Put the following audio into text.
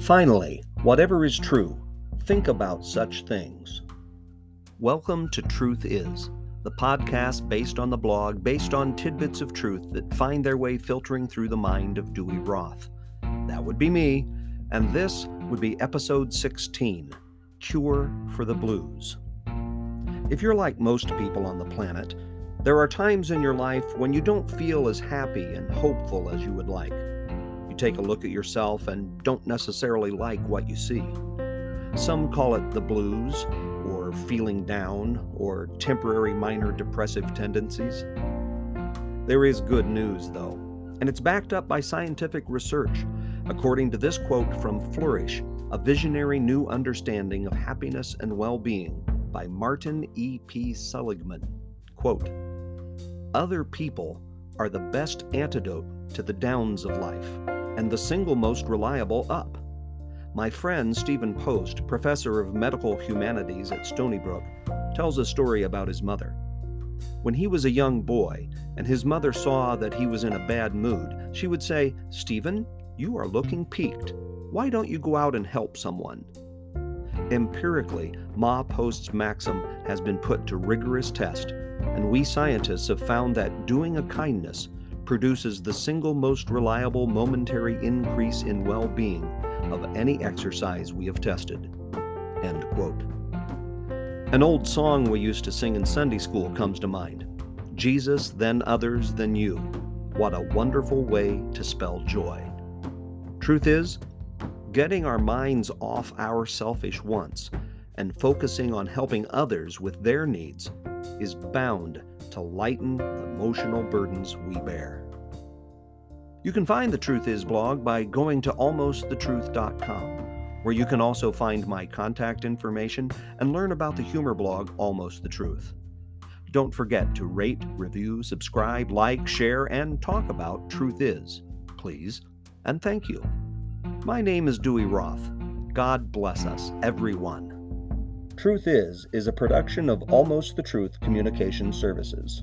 Finally, whatever is true, think about such things. Welcome to Truth Is, the podcast based on the blog, based on tidbits of truth that find their way filtering through the mind of Dewey Roth. That would be me, and this would be episode 16 Cure for the Blues. If you're like most people on the planet, there are times in your life when you don't feel as happy and hopeful as you would like take a look at yourself and don't necessarily like what you see. Some call it the blues, or feeling down, or temporary minor depressive tendencies. There is good news, though, and it's backed up by scientific research, according to this quote from Flourish A Visionary New Understanding of Happiness and Well Being by Martin E. P. Seligman. Quote Other people are the best antidote to the downs of life and the single most reliable up. My friend Stephen Post, professor of medical humanities at Stony Brook, tells a story about his mother. When he was a young boy and his mother saw that he was in a bad mood, she would say, Stephen, you are looking peaked. Why don't you go out and help someone? Empirically, Ma Post's maxim has been put to rigorous test, and we scientists have found that doing a kindness produces the single most reliable momentary increase in well being of any exercise we have tested. End quote. An old song we used to sing in Sunday school comes to mind Jesus, then others, then you. What a wonderful way to spell joy. Truth is, getting our minds off our selfish wants and focusing on helping others with their needs is bound to lighten the emotional burdens we bear. You can find the Truth Is blog by going to almostthetruth.com, where you can also find my contact information and learn about the humor blog Almost the Truth. Don't forget to rate, review, subscribe, like, share, and talk about Truth Is, please, and thank you. My name is Dewey Roth. God bless us, everyone. Truth Is is a production of Almost the Truth Communication Services.